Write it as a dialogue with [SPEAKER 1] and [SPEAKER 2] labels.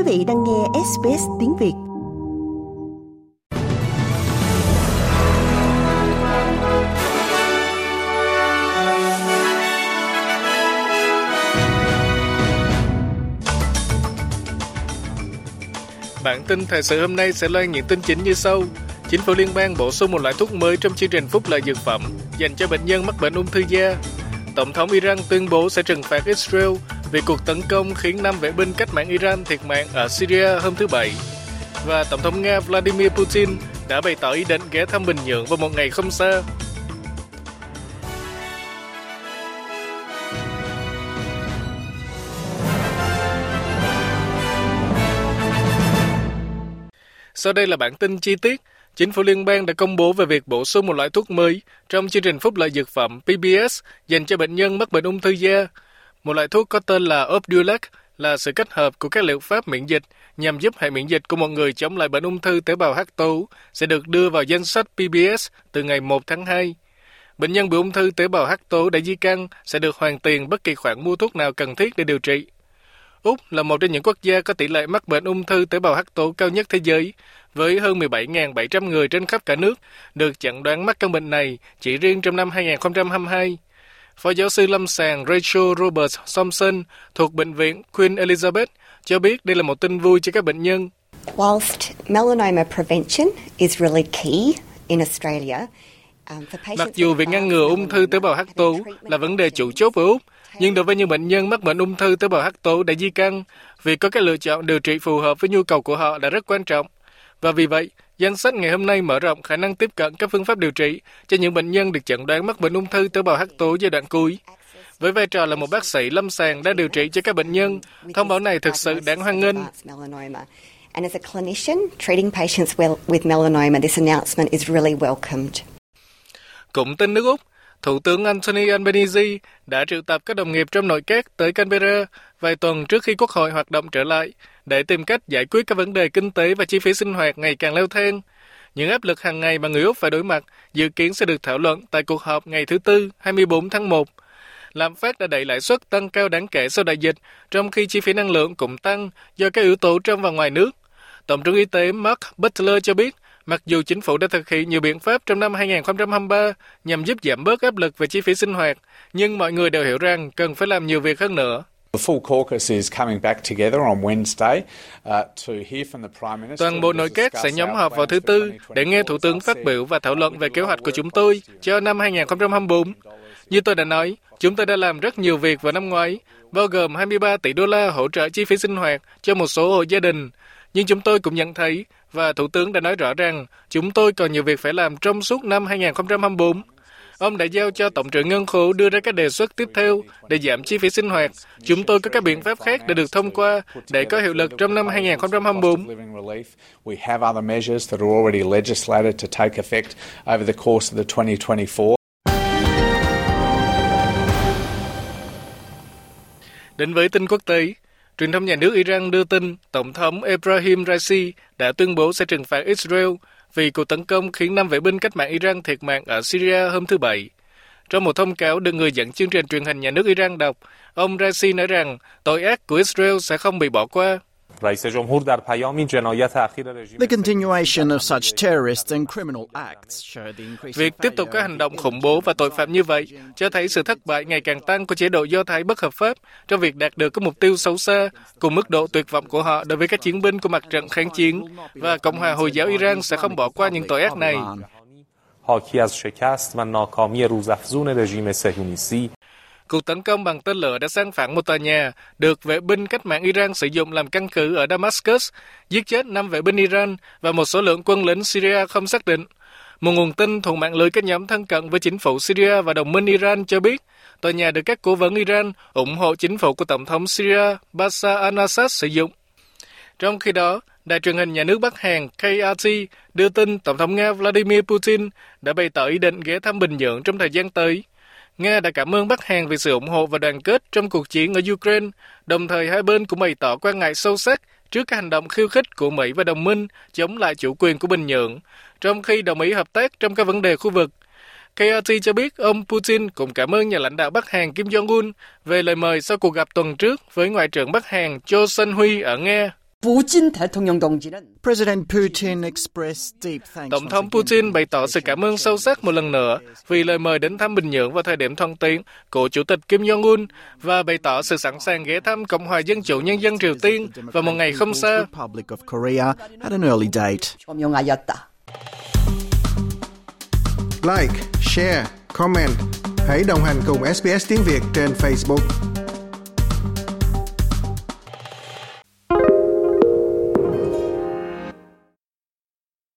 [SPEAKER 1] Quý vị đang nghe SBS tiếng Việt.
[SPEAKER 2] Bản tin thời sự hôm nay sẽ loan những tin chính như sau. Chính phủ liên bang bổ sung một loại thuốc mới trong chương trình phúc lợi dược phẩm dành cho bệnh nhân mắc bệnh ung thư da. Tổng thống Iran tuyên bố sẽ trừng phạt Israel vì cuộc tấn công khiến năm vệ binh cách mạng Iran thiệt mạng ở Syria hôm thứ Bảy. Và Tổng thống Nga Vladimir Putin đã bày tỏ ý định ghé thăm Bình Nhưỡng vào một ngày không xa. Sau đây là bản tin chi tiết. Chính phủ liên bang đã công bố về việc bổ sung một loại thuốc mới trong chương trình phúc lợi dược phẩm PBS dành cho bệnh nhân mắc bệnh ung thư da. Một loại thuốc có tên là Opdualag là sự kết hợp của các liệu pháp miễn dịch nhằm giúp hệ miễn dịch của một người chống lại bệnh ung thư tế bào hắc tố sẽ được đưa vào danh sách PBS từ ngày 1 tháng 2. Bệnh nhân bị ung thư tế bào hắc tố đã di căn sẽ được hoàn tiền bất kỳ khoản mua thuốc nào cần thiết để điều trị. Úc là một trong những quốc gia có tỷ lệ mắc bệnh ung thư tế bào hắc tố cao nhất thế giới, với hơn 17.700 người trên khắp cả nước được chẩn đoán mắc căn bệnh này chỉ riêng trong năm 2022. Phó giáo sư lâm sàng Rachel Roberts Thompson thuộc Bệnh viện Queen Elizabeth cho biết đây là một tin vui cho các bệnh nhân.
[SPEAKER 3] Whilst melanoma prevention is really key in Australia, um,
[SPEAKER 2] Mặc dù việc ngăn ngừa ung thư tế bào hắc tố là vấn đề chủ chốt với Úc, nhưng đối với những bệnh nhân mắc bệnh ung thư tế bào hắc tố đã di căn, việc có các lựa chọn điều trị phù hợp với nhu cầu của họ là rất quan trọng. Và vì vậy, danh sách ngày hôm nay mở rộng khả năng tiếp cận các phương pháp điều trị cho những bệnh nhân được chẩn đoán mắc bệnh ung thư tế bào hắc tố giai đoạn cuối. Với vai trò là một bác sĩ lâm sàng đang điều trị cho các bệnh nhân, thông báo này thực sự đáng hoan nghênh.
[SPEAKER 3] And as a clinician treating patients with melanoma, this announcement is really welcomed.
[SPEAKER 2] Cũng tin nước Úc, Thủ tướng Anthony Albanese đã triệu tập các đồng nghiệp trong nội các tới Canberra vài tuần trước khi Quốc hội hoạt động trở lại để tìm cách giải quyết các vấn đề kinh tế và chi phí sinh hoạt ngày càng leo thang. Những áp lực hàng ngày mà người Úc phải đối mặt dự kiến sẽ được thảo luận tại cuộc họp ngày thứ Tư, 24 tháng 1. Lạm phát đã đẩy lãi suất tăng cao đáng kể sau đại dịch, trong khi chi phí năng lượng cũng tăng do các yếu tố trong và ngoài nước. Tổng trưởng Y tế Mark Butler cho biết, mặc dù chính phủ đã thực hiện nhiều biện pháp trong năm 2023 nhằm giúp giảm bớt áp lực về chi phí sinh hoạt, nhưng mọi người đều hiểu rằng cần phải làm nhiều việc hơn nữa. Toàn bộ nội các sẽ nhóm họp vào thứ Tư để nghe Thủ tướng phát biểu và thảo luận về kế hoạch của chúng tôi cho năm 2024. Như tôi đã nói, chúng tôi đã làm rất nhiều việc vào năm ngoái, bao gồm 23 tỷ đô la hỗ trợ chi phí sinh hoạt cho một số hộ gia đình. Nhưng chúng tôi cũng nhận thấy, và Thủ tướng đã nói rõ rằng, chúng tôi còn nhiều việc phải làm trong suốt năm 2024. Ông đã giao cho Tổng trưởng Ngân khố đưa ra các đề xuất tiếp theo để giảm chi phí sinh hoạt. Chúng tôi có các biện pháp khác để được thông qua để có hiệu lực trong năm 2024. We have other measures that are already legislated to take effect over the course of the 2024. Đến với tin quốc tế, truyền thông nhà nước Iran đưa tin Tổng thống Ebrahim Raisi đã tuyên bố sẽ trừng phạt Israel vì cuộc tấn công khiến năm vệ binh cách mạng Iran thiệt mạng ở Syria hôm thứ Bảy. Trong một thông cáo được người dẫn chương trình truyền hình nhà nước Iran đọc, ông Raisi nói rằng tội ác của Israel sẽ không bị bỏ qua.
[SPEAKER 4] The continuation of such terrorist and criminal acts show the increasing
[SPEAKER 2] Việc tiếp tục các hành động khủng bố và tội phạm như vậy cho thấy sự thất bại ngày càng tăng của chế độ Do Thái bất hợp pháp trong việc đạt được các mục tiêu xấu xa cùng mức độ tuyệt vọng của họ đối với các chiến binh của mặt trận kháng chiến và Cộng hòa Hồi giáo Iran sẽ không bỏ qua những tội ác này. Cuộc tấn công bằng tên lửa đã sang phản một tòa nhà được vệ binh cách mạng Iran sử dụng làm căn cứ ở Damascus, giết chết 5 vệ binh Iran và một số lượng quân lính Syria không xác định. Một nguồn tin thuộc mạng lưới các nhóm thân cận với chính phủ Syria và đồng minh Iran cho biết, tòa nhà được các cố vấn Iran ủng hộ chính phủ của Tổng thống Syria Bashar al-Assad sử dụng. Trong khi đó, đài truyền hình nhà nước Bắc Hàn KRT đưa tin Tổng thống Nga Vladimir Putin đã bày tỏ ý định ghé thăm Bình Nhưỡng trong thời gian tới. Nga đã cảm ơn Bắc Hàn vì sự ủng hộ và đoàn kết trong cuộc chiến ở Ukraine, đồng thời hai bên cũng bày tỏ quan ngại sâu sắc trước các hành động khiêu khích của Mỹ và đồng minh chống lại chủ quyền của Bình Nhưỡng, trong khi đồng ý hợp tác trong các vấn đề khu vực. KRT cho biết ông Putin cũng cảm ơn nhà lãnh đạo Bắc Hàn Kim Jong-un về lời mời sau cuộc gặp tuần trước với Ngoại trưởng Bắc Hàn Cho Sun-hui ở Nga.
[SPEAKER 4] President Putin expressed deep thanks.
[SPEAKER 2] Tổng thống Putin bày tỏ sự cảm ơn sâu sắc một lần nữa vì lời mời đến thăm Bình Nhưỡng vào thời điểm thuận tiện của Chủ tịch Kim Jong-un và bày tỏ sự sẵn sàng ghé thăm Cộng hòa Dân chủ Nhân dân Triều Tiên vào một ngày không xa.
[SPEAKER 4] Republic of Korea at an early date.
[SPEAKER 5] Like, share, comment. Hãy đồng hành cùng SBS tiếng Việt trên Facebook.